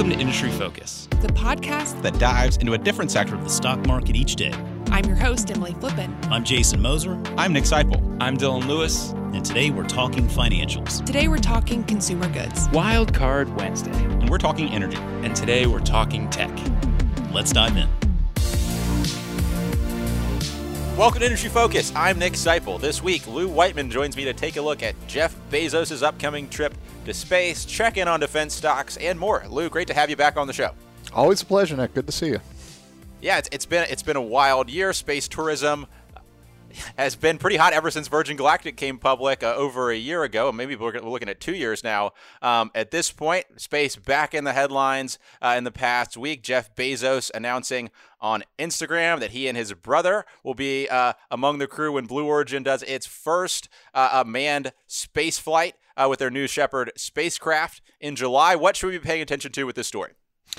Welcome to Industry Focus, the podcast that dives into a different sector of the stock market each day. I'm your host, Emily Flippen. I'm Jason Moser. I'm Nick Sciple. I'm Dylan Lewis. And today we're talking financials. Today we're talking consumer goods. Wild Card Wednesday. And we're talking energy. And today we're talking tech. Let's dive in. Welcome to Industry Focus. I'm Nick Sciple. This week, Lou Whiteman joins me to take a look at Jeff Bezos' upcoming trip to space, check in on defense stocks, and more. Lou, great to have you back on the show. Always a pleasure, Nick. Good to see you. Yeah, it's, it's been it's been a wild year. Space tourism has been pretty hot ever since Virgin Galactic came public uh, over a year ago. Maybe we're, looking at two years now. Um, at this point, space back in the headlines uh, in the past week. Jeff Bezos announcing on Instagram that he and his brother will be uh, among the crew when Blue Origin does its first uh, manned space flight uh, with their New Shepard spacecraft in July. What should we be paying attention to with this story?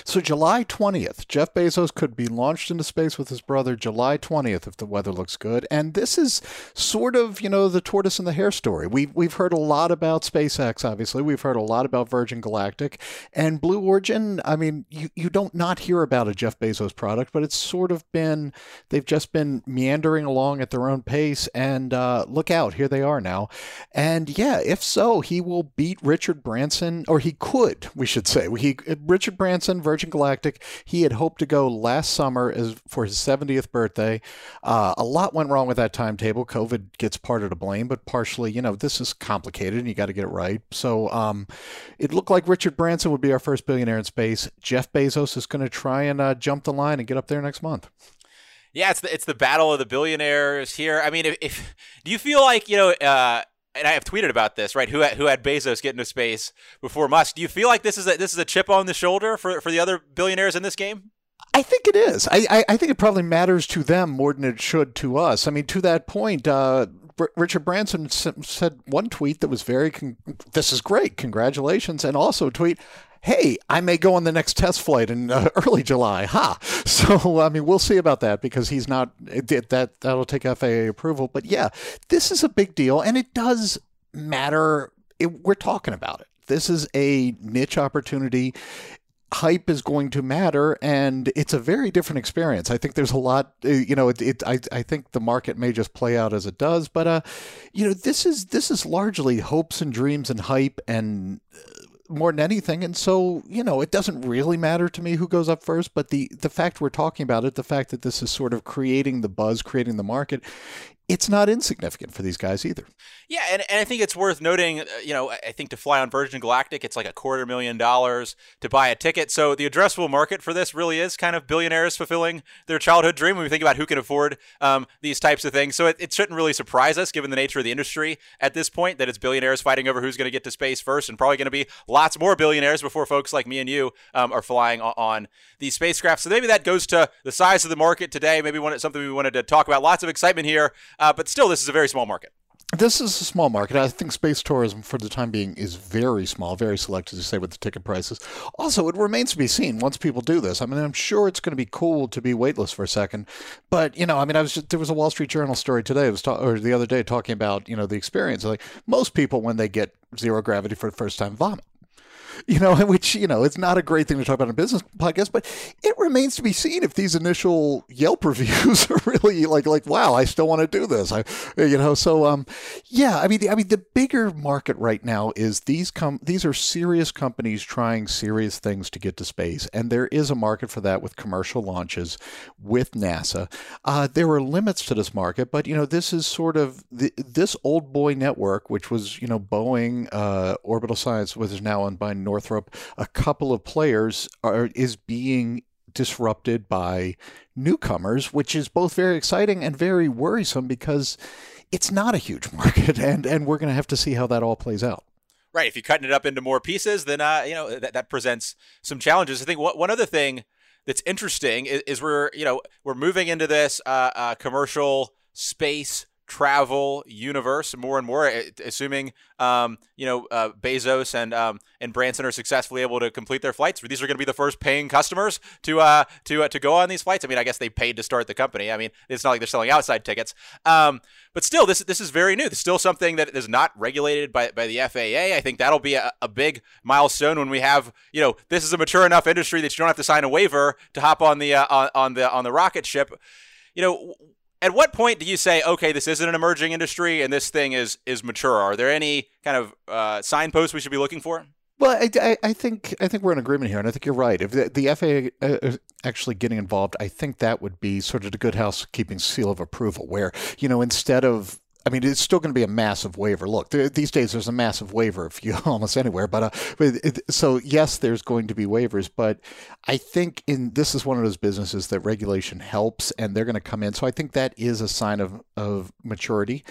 So July 20th, Jeff Bezos could be launched into space with his brother July 20th if the weather looks good. And this is sort of, you know, the tortoise and the hare story. We've, we've heard a lot about SpaceX, obviously. We've heard a lot about Virgin Galactic. And Blue Origin, I mean, you, you don't not hear about a Jeff Bezos product, but it's sort of been, they've just been meandering along at their own pace. And uh, look out, here they are now. And yeah, if so, he will beat Richard Branson, or he could, we should say. He, Richard Branson Virgin Galactic. He had hoped to go last summer as for his 70th birthday. Uh, a lot went wrong with that timetable. COVID gets part of the blame, but partially, you know, this is complicated and you got to get it right. So um, it looked like Richard Branson would be our first billionaire in space. Jeff Bezos is going to try and uh, jump the line and get up there next month. Yeah, it's the it's the battle of the billionaires here. I mean, if, if do you feel like you know? Uh, and I have tweeted about this, right? Who had, who had Bezos get into space before Musk? Do you feel like this is a, this is a chip on the shoulder for, for the other billionaires in this game? I think it is. I, I, I think it probably matters to them more than it should to us. I mean, to that point, uh, Richard Branson said one tweet that was very, con- this is great, congratulations, and also a tweet, hey, I may go on the next test flight in uh, early July. Ha! So, I mean, we'll see about that because he's not, that, that'll take FAA approval. But yeah, this is a big deal and it does matter. It, we're talking about it. This is a niche opportunity hype is going to matter and it's a very different experience i think there's a lot uh, you know it, it, I, I think the market may just play out as it does but uh you know this is this is largely hopes and dreams and hype and more than anything. And so, you know, it doesn't really matter to me who goes up first, but the, the fact we're talking about it, the fact that this is sort of creating the buzz, creating the market, it's not insignificant for these guys either. Yeah, and, and I think it's worth noting, uh, you know, I think to fly on Virgin Galactic, it's like a quarter million dollars to buy a ticket. So the addressable market for this really is kind of billionaires fulfilling their childhood dream when we think about who can afford um, these types of things. So it, it shouldn't really surprise us, given the nature of the industry at this point, that it's billionaires fighting over who's going to get to space first, and probably going to be lots more billionaires before folks like me and you um, are flying on these spacecraft. So maybe that goes to the size of the market today. Maybe one, something we wanted to talk about. Lots of excitement here. Uh, but still, this is a very small market. This is a small market. I think space tourism, for the time being, is very small, very selective, you say, with the ticket prices. Also, it remains to be seen once people do this. I mean, I'm sure it's going to be cool to be weightless for a second, but you know, I mean, I was just, there was a Wall Street Journal story today, was ta- or the other day, talking about you know the experience. Like most people, when they get zero gravity for the first time, vomit you know, which, you know, it's not a great thing to talk about in a business podcast, but it remains to be seen if these initial Yelp reviews are really like, like, wow, I still want to do this. I, you know, so, um, yeah, I mean, I mean, the bigger market right now is these com- these are serious companies trying serious things to get to space. And there is a market for that with commercial launches with NASA. Uh, there are limits to this market, but, you know, this is sort of the, this old boy network, which was, you know, Boeing, uh, Orbital Science, which is now owned by Northrop, a couple of players are is being disrupted by newcomers, which is both very exciting and very worrisome because it's not a huge market, and and we're going to have to see how that all plays out. Right. If you're cutting it up into more pieces, then uh, you know that, that presents some challenges. I think one other thing that's interesting is, is, we're you know we're moving into this uh, uh, commercial space travel universe more and more, assuming um, you know uh, Bezos and um, and Branson are successfully able to complete their flights. These are going to be the first paying customers to uh, to uh, to go on these flights. I mean, I guess they paid to start the company. I mean, it's not like they're selling outside tickets. Um, but still, this this is very new. It's still something that is not regulated by, by the FAA. I think that'll be a, a big milestone when we have you know this is a mature enough industry that you don't have to sign a waiver to hop on the uh, on the on the rocket ship. You know, at what point do you say, okay, this isn't an emerging industry and this thing is is mature? Are there any kind of uh, signposts we should be looking for? Well, I, I, think I think we're in agreement here, and I think you're right. If the, the FAA is actually getting involved, I think that would be sort of the good housekeeping seal of approval, where you know instead of I mean, it's still going to be a massive waiver. Look, these days there's a massive waiver if you almost anywhere. But, uh, but it, so yes, there's going to be waivers. But I think in this is one of those businesses that regulation helps, and they're going to come in. So I think that is a sign of, of maturity.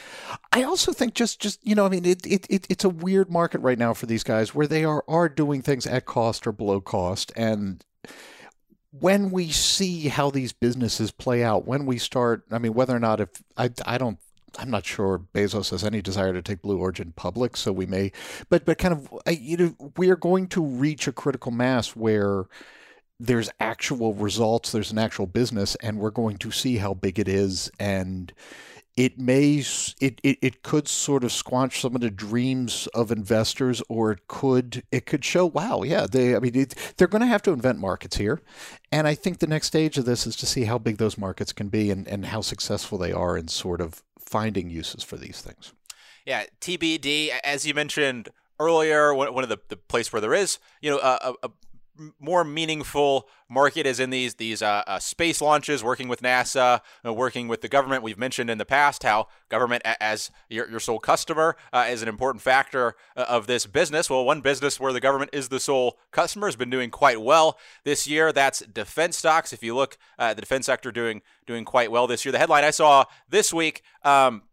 I also think just just you know, I mean, it, it, it it's a weird market right now for these guys where they are are doing things at cost or below cost, and when we see how these businesses play out, when we start, I mean, whether or not if I, I don't I'm not sure Bezos has any desire to take Blue Origin public, so we may, but but kind of you know we are going to reach a critical mass where there's actual results, there's an actual business, and we're going to see how big it is, and it may it, it, it could sort of squash some of the dreams of investors or it could it could show wow yeah they i mean it, they're going to have to invent markets here and i think the next stage of this is to see how big those markets can be and, and how successful they are in sort of finding uses for these things. Yeah, TBD, as you mentioned earlier, one of the, the place where there is, you know, a, a more meaningful market is in these these uh, uh, space launches, working with NASA, uh, working with the government. We've mentioned in the past how government, as your, your sole customer, uh, is an important factor uh, of this business. Well, one business where the government is the sole customer has been doing quite well this year. That's defense stocks. If you look at the defense sector, doing doing quite well this year. The headline I saw this week. Um,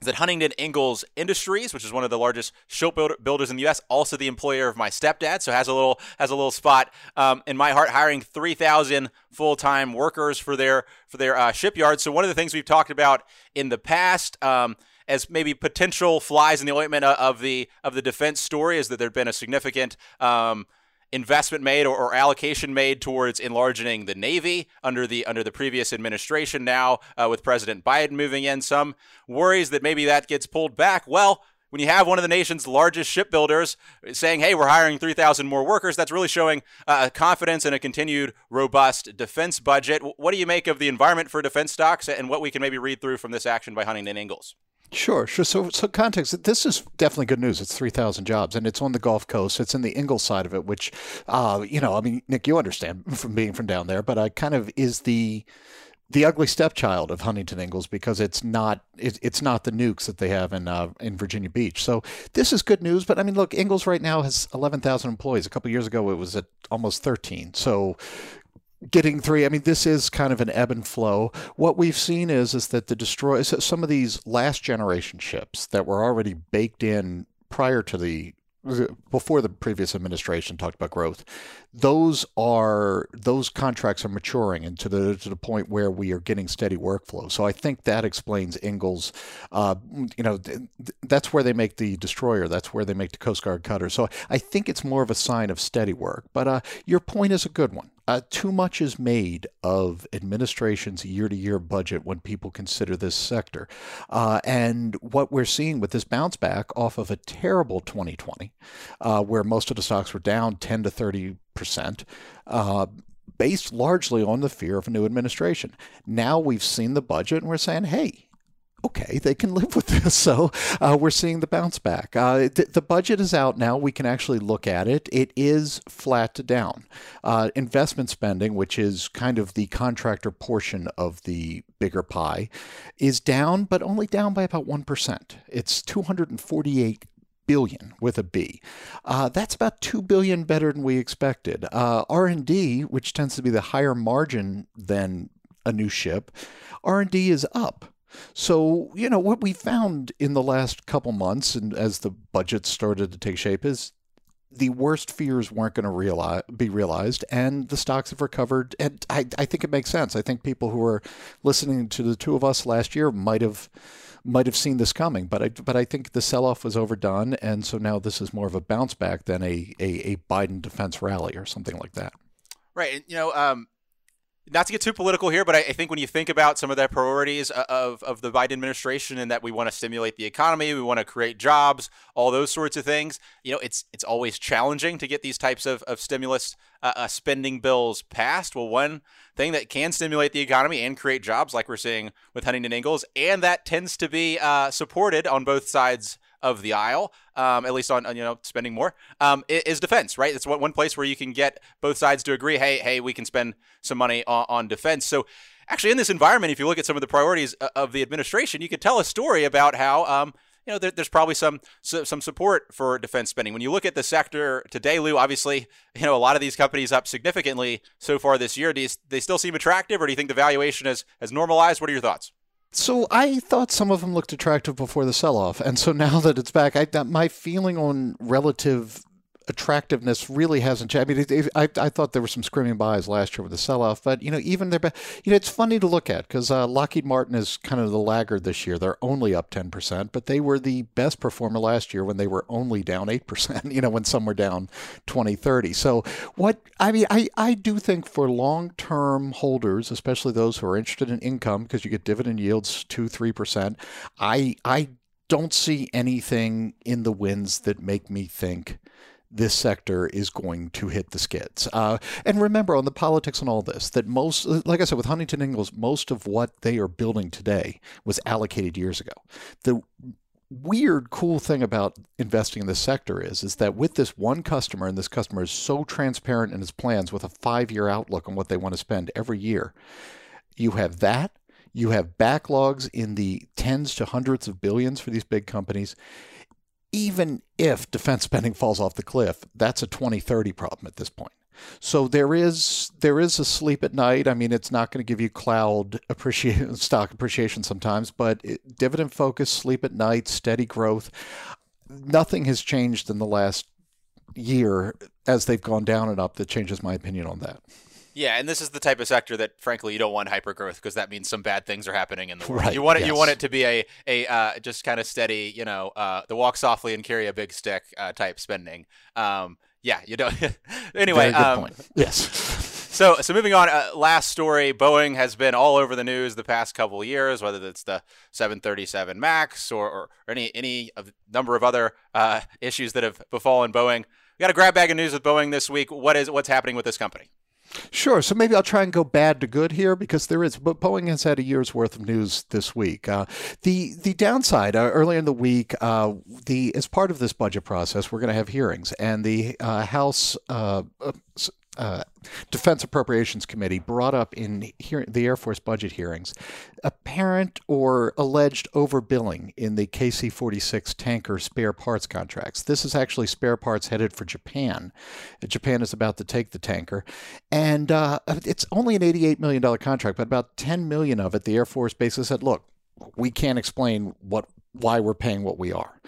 that Huntington Ingalls Industries, which is one of the largest shipbuilders in the U.S., also the employer of my stepdad, so has a little has a little spot um, in my heart, hiring 3,000 full time workers for their for their uh, shipyard. So one of the things we've talked about in the past. Um, as maybe potential flies in the ointment of the of the defense story is that there'd been a significant um, investment made or, or, allocation made towards enlarging the Navy under the under the previous administration. Now, uh, with President Biden moving in, some worries that maybe that gets pulled back. Well. When you have one of the nation's largest shipbuilders saying, "Hey, we're hiring 3,000 more workers," that's really showing uh, confidence in a continued robust defense budget. What do you make of the environment for defense stocks, and what we can maybe read through from this action by Huntington Ingalls? Sure, sure. So, so context. This is definitely good news. It's three thousand jobs, and it's on the Gulf Coast. It's in the Ingalls side of it, which, uh, you know, I mean, Nick, you understand from being from down there, but I kind of is the the ugly stepchild of Huntington Ingalls because it's not it, it's not the nukes that they have in uh, in Virginia Beach. So this is good news. But I mean, look, Ingalls right now has eleven thousand employees. A couple years ago, it was at almost thirteen. So getting three. I mean, this is kind of an ebb and flow. What we've seen is is that the destroy some of these last generation ships that were already baked in prior to the before the previous administration talked about growth those are those contracts are maturing and to the to the point where we are getting steady workflow. So i think that explains ingalls uh, you know th- that's where they make the destroyer. That's where they make the coast guard cutter. So i think it's more of a sign of steady work. But uh, your point is a good one. Uh, too much is made of administration's year to year budget when people consider this sector. Uh, and what we're seeing with this bounce back off of a terrible 2020, uh, where most of the stocks were down 10 to 30 percent, uh, based largely on the fear of a new administration. Now we've seen the budget and we're saying, hey, okay, they can live with this. So uh, we're seeing the bounce back. Uh, th- the budget is out now. We can actually look at it. It is flat to down. Uh, investment spending, which is kind of the contractor portion of the bigger pie, is down, but only down by about 1%. It's 248 billion with a B. Uh, that's about two billion better than we expected. Uh, R&D, which tends to be the higher margin than a new ship, R&D is up. So, you know, what we found in the last couple months and as the budget started to take shape is the worst fears weren't going to realize, be realized, and the stocks have recovered. And I, I think it makes sense. I think people who are listening to the two of us last year might have might have seen this coming, but I but I think the sell-off was overdone, and so now this is more of a bounce back than a a, a Biden defense rally or something like that. Right. And, you know, um, not to get too political here, but I, I, think when you think about some of the priorities of, of the Biden administration and that we want to stimulate the economy, we want to create jobs, all those sorts of things, you know, it's it's always challenging to get these types of, of stimulus uh, uh, spending bills passed. Well, one thing that can stimulate the economy and create jobs, like we're seeing with Huntington Ingalls, and that tends to be uh, supported on both sides of the aisle, um, at least on, you know spending more, um, is defense. Right, it's one place where you can get both sides to agree. Hey, hey, we can spend some money on, on defense. So actually, in this environment, if you look at some of the priorities uh, of the administration, you could tell a story about how. Um, you know, there, there's probably some some support for defense spending. When you look at the sector today, Lou, obviously, you know, a lot of these companies up significantly so far this year. Do you, they still seem attractive, or do you think the valuation has has normalized? What are your thoughts? So I thought some of them looked attractive before the sell-off, and so now that it's back, I, my feeling on relative attractiveness really hasn't changed. I mean, it, it, I, I thought there were some screaming buys last year with the sell-off, but you know, even their, you know, it's funny to look at because uh, Lockheed Martin is kind of the laggard this year. They're only up 10%, but they were the best performer last year when they were only down 8%, you know, when some were down 20, 30. So what, I mean, I, I do think for long-term holders, especially those who are interested in income because you get dividend yields 2, 3%, I, I don't see anything in the winds that make me think this sector is going to hit the skids. Uh, and remember on the politics and all this, that most, like I said, with Huntington Ingalls, most of what they are building today was allocated years ago. The weird cool thing about investing in this sector is is that with this one customer and this customer is so transparent in his plans with a 5-year outlook on what they want to spend every year you have that you have backlogs in the tens to hundreds of billions for these big companies even if defense spending falls off the cliff, that's a 2030 problem at this point. So there is there is a sleep at night. I mean, it's not going to give you cloud appreciation, stock appreciation sometimes, but it, dividend focus, sleep at night, steady growth. Nothing has changed in the last year as they've gone down and up that changes my opinion on that. Yeah, and this is the type of sector that, frankly, you don't want hypergrowth because that means some bad things are happening in the world. Right, you want it. yes. You want it to be a a uh, just kind of steady, you know, uh, the walk softly and carry a big stick uh, type spending. Um, yeah, you don't. anyway, um, yes. So, so moving on. Uh, last story: Boeing has been all over the news the past couple of years, whether it's the 737 Max or, or any any of number of other uh, issues that have befallen Boeing. We got a grab bag of news with Boeing this week. What is what's happening with this company? Sure. So maybe I'll try and go bad to good here because there is. But Boeing has had a year's worth of news this week. Uh, the the downside uh, earlier in the week, uh, the as part of this budget process, we're going to have hearings, and the uh, House uh, uh, uh, Defense Appropriations Committee brought up in hear- the Air Force budget hearings apparent or alleged overbilling in the KC 46 tanker spare parts contracts. This is actually spare parts headed for Japan. Japan is about to take the tanker, and uh, it's only an $88 million contract, but about 10 million of it, the Air Force basically said, look, we can't explain what why we're paying what we are.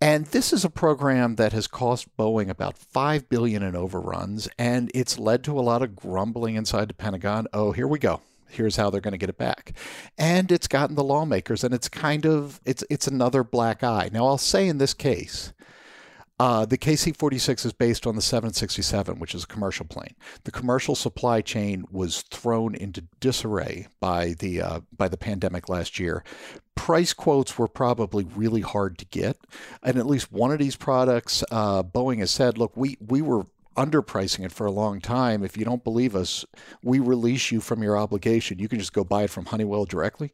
And this is a program that has cost Boeing about 5 billion in overruns and it's led to a lot of grumbling inside the Pentagon. Oh, here we go. Here's how they're going to get it back. And it's gotten the lawmakers and it's kind of it's it's another black eye. Now I'll say in this case uh, the KC 46 is based on the 767, which is a commercial plane. The commercial supply chain was thrown into disarray by the uh, by the pandemic last year. Price quotes were probably really hard to get, and at least one of these products, uh, Boeing has said, "Look, we we were underpricing it for a long time. If you don't believe us, we release you from your obligation. You can just go buy it from Honeywell directly."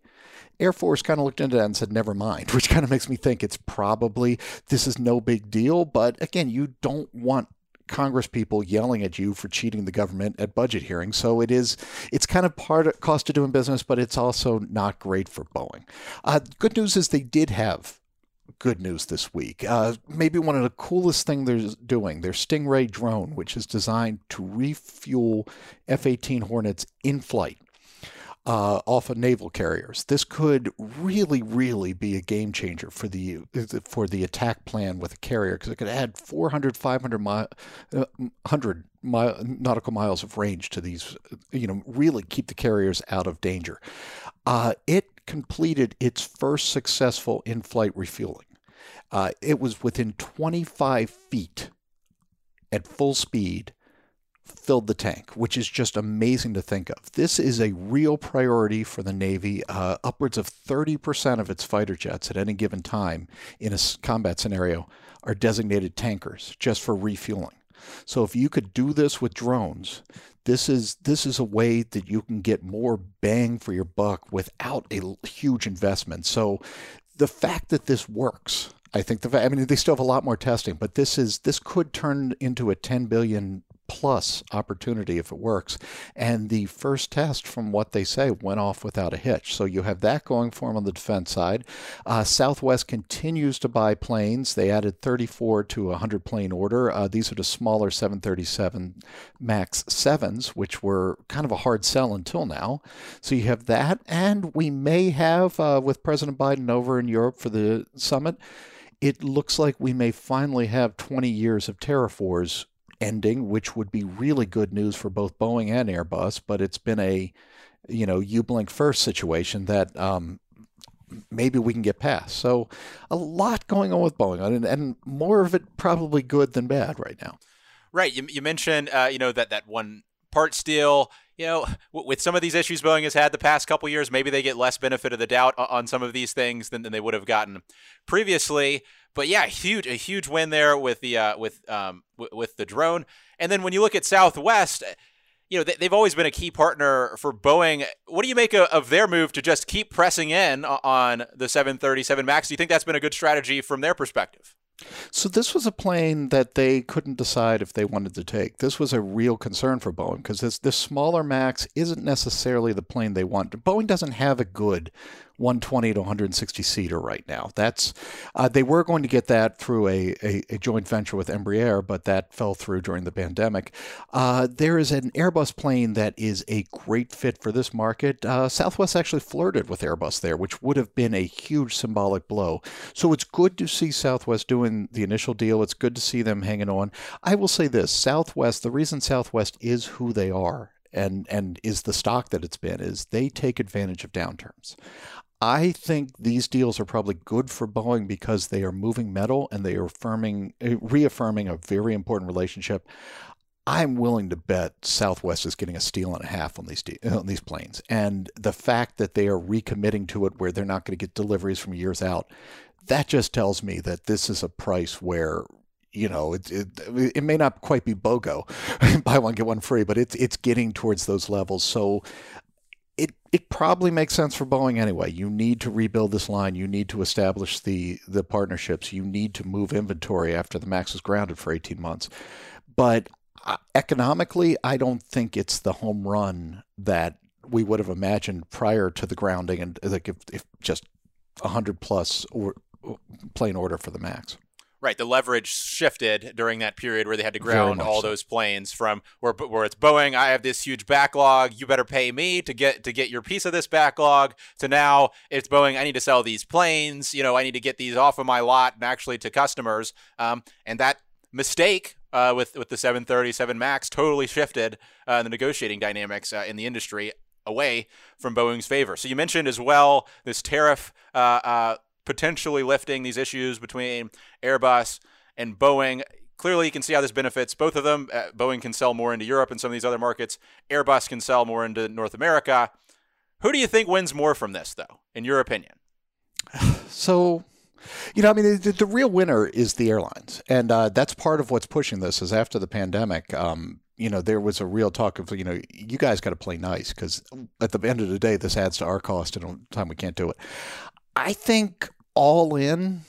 Air Force kind of looked into that and said, never mind, which kind of makes me think it's probably this is no big deal. But again, you don't want Congress people yelling at you for cheating the government at budget hearings. So it is, it's kind of part of cost of doing business, but it's also not great for Boeing. Uh, good news is they did have good news this week. Uh, maybe one of the coolest things they're doing, their Stingray drone, which is designed to refuel F 18 Hornets in flight uh, off of naval carriers. This could really, really be a game changer for the for the attack plan with a carrier because it could add 400, 500 mi- uh, 100 mi- nautical miles of range to these, you know, really keep the carriers out of danger. Uh, it completed its first successful in-flight refueling. Uh, it was within 25 feet at full speed filled the tank, which is just amazing to think of. This is a real priority for the Navy. Uh, upwards of 30% of its fighter jets at any given time in a combat scenario are designated tankers just for refueling. So if you could do this with drones, this is this is a way that you can get more bang for your buck without a huge investment. So the fact that this works I think the I mean they still have a lot more testing, but this is this could turn into a 10 billion plus opportunity if it works. And the first test, from what they say, went off without a hitch. So you have that going for them on the defense side. Uh, Southwest continues to buy planes. They added 34 to a 100 plane order. Uh, these are the smaller 737 MAX 7s, which were kind of a hard sell until now. So you have that. And we may have, uh, with President Biden over in Europe for the summit, it looks like we may finally have 20 years of wars ending, which would be really good news for both Boeing and Airbus. But it's been a, you know, you blink first situation that um, maybe we can get past. So a lot going on with Boeing, and, and more of it probably good than bad right now. Right. You, you mentioned, uh, you know, that that one parts deal. You know, with some of these issues Boeing has had the past couple years, maybe they get less benefit of the doubt on some of these things than, than they would have gotten previously. But yeah, huge a huge win there with the uh, with um, w- with the drone. And then when you look at Southwest, you know they, have always been a key partner for Boeing. What do you make of, of their move to just keep pressing in on the 737 Max? Do you think that's been a good strategy from their perspective? So this was a plane that they couldn't decide if they wanted to take. This was a real concern for Boeing because this this smaller Max isn't necessarily the plane they want. Boeing doesn't have a good 120 to 160 seater right now. That's uh, they were going to get that through a, a, a, joint venture with Embraer, but that fell through during the pandemic. Uh, there is an Airbus plane that is a great fit for this market. Uh, Southwest actually flirted with Airbus there, which would have been a huge symbolic blow. So it's good to see Southwest doing the initial deal. It's good to see them hanging on. I will say this: Southwest. The reason Southwest is who they are and and is the stock that it's been is they take advantage of downturns. I think these deals are probably good for Boeing because they are moving metal and they are affirming, eh, reaffirming a very important relationship. I'm willing to bet Southwest is getting a steal and a half on these de- on these planes, and the fact that they are recommitting to it, where they're not going to get deliveries from years out, that just tells me that this is a price where you know, it, it, it may not quite be BOGO, buy one get one free, but it's it's getting towards those levels. So it probably makes sense for Boeing anyway. You need to rebuild this line. You need to establish the the partnerships. You need to move inventory after the Max was grounded for 18 months. But uh, economically, I don't think it's the home run that we would have imagined prior to the grounding and like if, if just 100 plus or plane order for the Max. Right, the leverage shifted during that period where they had to ground all so. those planes from where where it's Boeing. I have this huge backlog. You better pay me to get to get your piece of this backlog. To now it's Boeing. I need to sell these planes. You know, I need to get these off of my lot and actually to customers. Um, and that mistake uh, with with the 737 Max totally shifted uh, the negotiating dynamics uh, in the industry away from Boeing's favor. So you mentioned as well this tariff uh, uh, potentially lifting these issues between Airbus and Boeing. Clearly, you can see how this benefits both of them. Uh, Boeing can sell more into Europe and some of these other markets. Airbus can sell more into North America. Who do you think wins more from this, though, in your opinion? So, you know, I mean, the, the real winner is the airlines, and uh, that's part of what's pushing this. Is after the pandemic, um, you know, there was a real talk of, you know, you guys got to play nice because at the end of the day, this adds to our cost and time we can't do it. I think all in,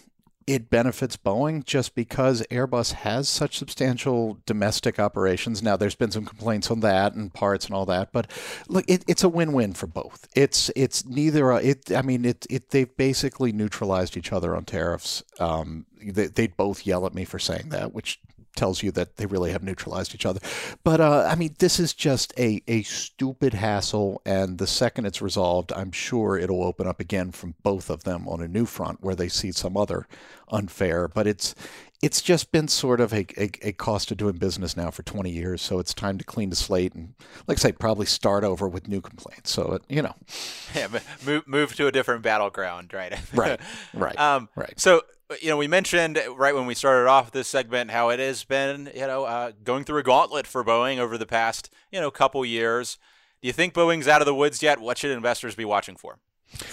it benefits Boeing just because Airbus has such substantial domestic operations. Now, there's been some complaints on that and parts and all that, but look, it, it's a win-win for both. It's it's neither. It I mean, it it they've basically neutralized each other on tariffs. Um, they, both yell at me for saying that, which tells you that they really have neutralized each other. But uh, I mean, this is just a, a stupid hassle. And the second it's resolved, I'm sure it'll open up again from both of them on a new front where they see some other unfair. But it's it's just been sort of a, a, a, cost of doing business now for 20 years. So it's time to clean the slate and, like I say, probably start over with new complaints. So, it, you know. Yeah, move, move to a different battleground, right? right, right, um, right. So, you know, we mentioned right when we started off this segment how it has been, you know, uh, going through a gauntlet for Boeing over the past, you know, couple years. Do you think Boeing's out of the woods yet? What should investors be watching for?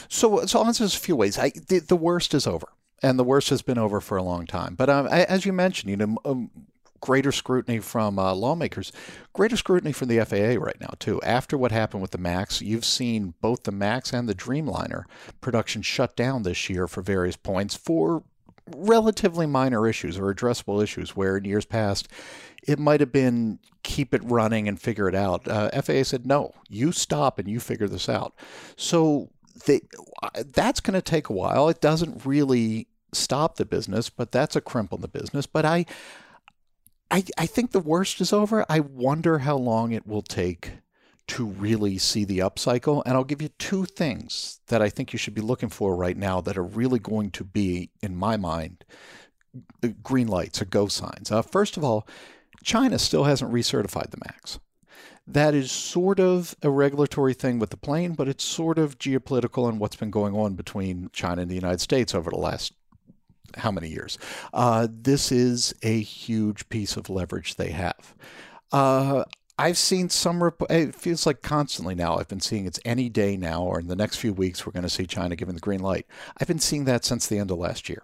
So, so I'll answer this a few ways. I, the, the worst is over and the worst has been over for a long time. But um, as you mentioned, you know, um, greater scrutiny from uh, lawmakers, greater scrutiny from the FAA right now too. After what happened with the Max, you've seen both the Max and the Dreamliner production shut down this year for various points for relatively minor issues or addressable issues where in years past it might have been keep it running and figure it out. Uh, FAA said no, you stop and you figure this out. So they, uh, that's going to take a while. It doesn't really stop the business, but that's a crimp on the business. But I, I, I think the worst is over. I wonder how long it will take to really see the upcycle. And I'll give you two things that I think you should be looking for right now that are really going to be, in my mind, green lights or go signs. Uh, first of all, China still hasn't recertified the MAX. That is sort of a regulatory thing with the plane, but it's sort of geopolitical and what's been going on between China and the United States over the last how many years. Uh, this is a huge piece of leverage they have. Uh, I've seen some, it feels like constantly now, I've been seeing it's any day now, or in the next few weeks, we're going to see China giving the green light. I've been seeing that since the end of last year.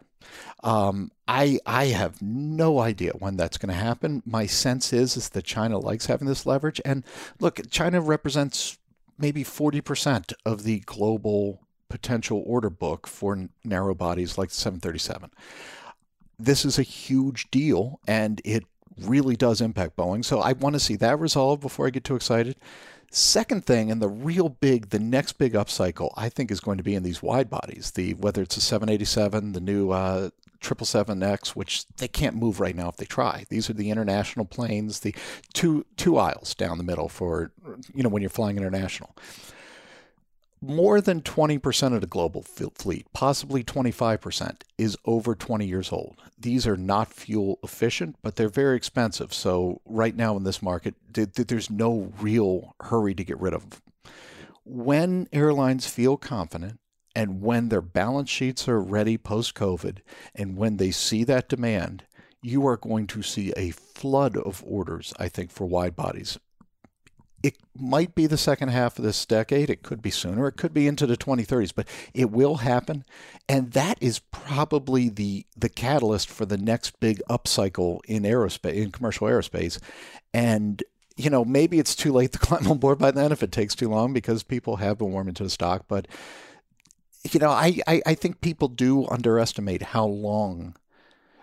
Um, I I have no idea when that's going to happen. My sense is is that China likes having this leverage, and look, China represents maybe forty percent of the global potential order book for narrow bodies like the 737. This is a huge deal and it really does impact Boeing. So I want to see that resolved before I get too excited. Second thing, and the real big, the next big upcycle, I think, is going to be in these wide bodies. The whether it's a 787, the new uh, 777X, which they can't move right now if they try. These are the international planes, the two two aisles down the middle for you know when you're flying international more than 20% of the global fleet, possibly 25%, is over 20 years old. These are not fuel efficient, but they're very expensive. So, right now in this market, there's no real hurry to get rid of them. When airlines feel confident and when their balance sheets are ready post COVID, and when they see that demand, you are going to see a flood of orders, I think, for wide bodies it might be the second half of this decade. It could be sooner. It could be into the 2030s, but it will happen. And that is probably the, the catalyst for the next big upcycle in aerospace, in commercial aerospace. And, you know, maybe it's too late to climb on board by then if it takes too long because people have been warming to the stock. But, you know, I, I, I think people do underestimate how long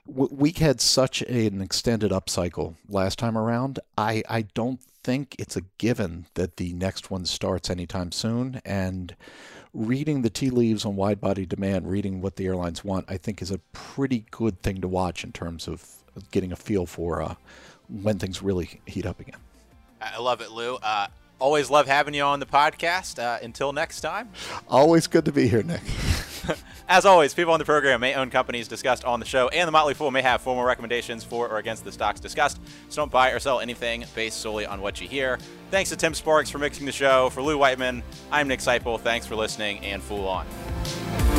we had such an extended upcycle last time around. I, I don't think it's a given that the next one starts anytime soon. And reading the tea leaves on wide body demand, reading what the airlines want, I think is a pretty good thing to watch in terms of getting a feel for uh, when things really heat up again. I love it, Lou. Uh, always love having you on the podcast. Uh, until next time. Always good to be here, Nick. As always, people on the program may own companies discussed on the show, and the Motley Fool may have formal recommendations for or against the stocks discussed. So don't buy or sell anything based solely on what you hear. Thanks to Tim Sparks for mixing the show. For Lou Whiteman, I'm Nick Sciple. Thanks for listening, and Fool on.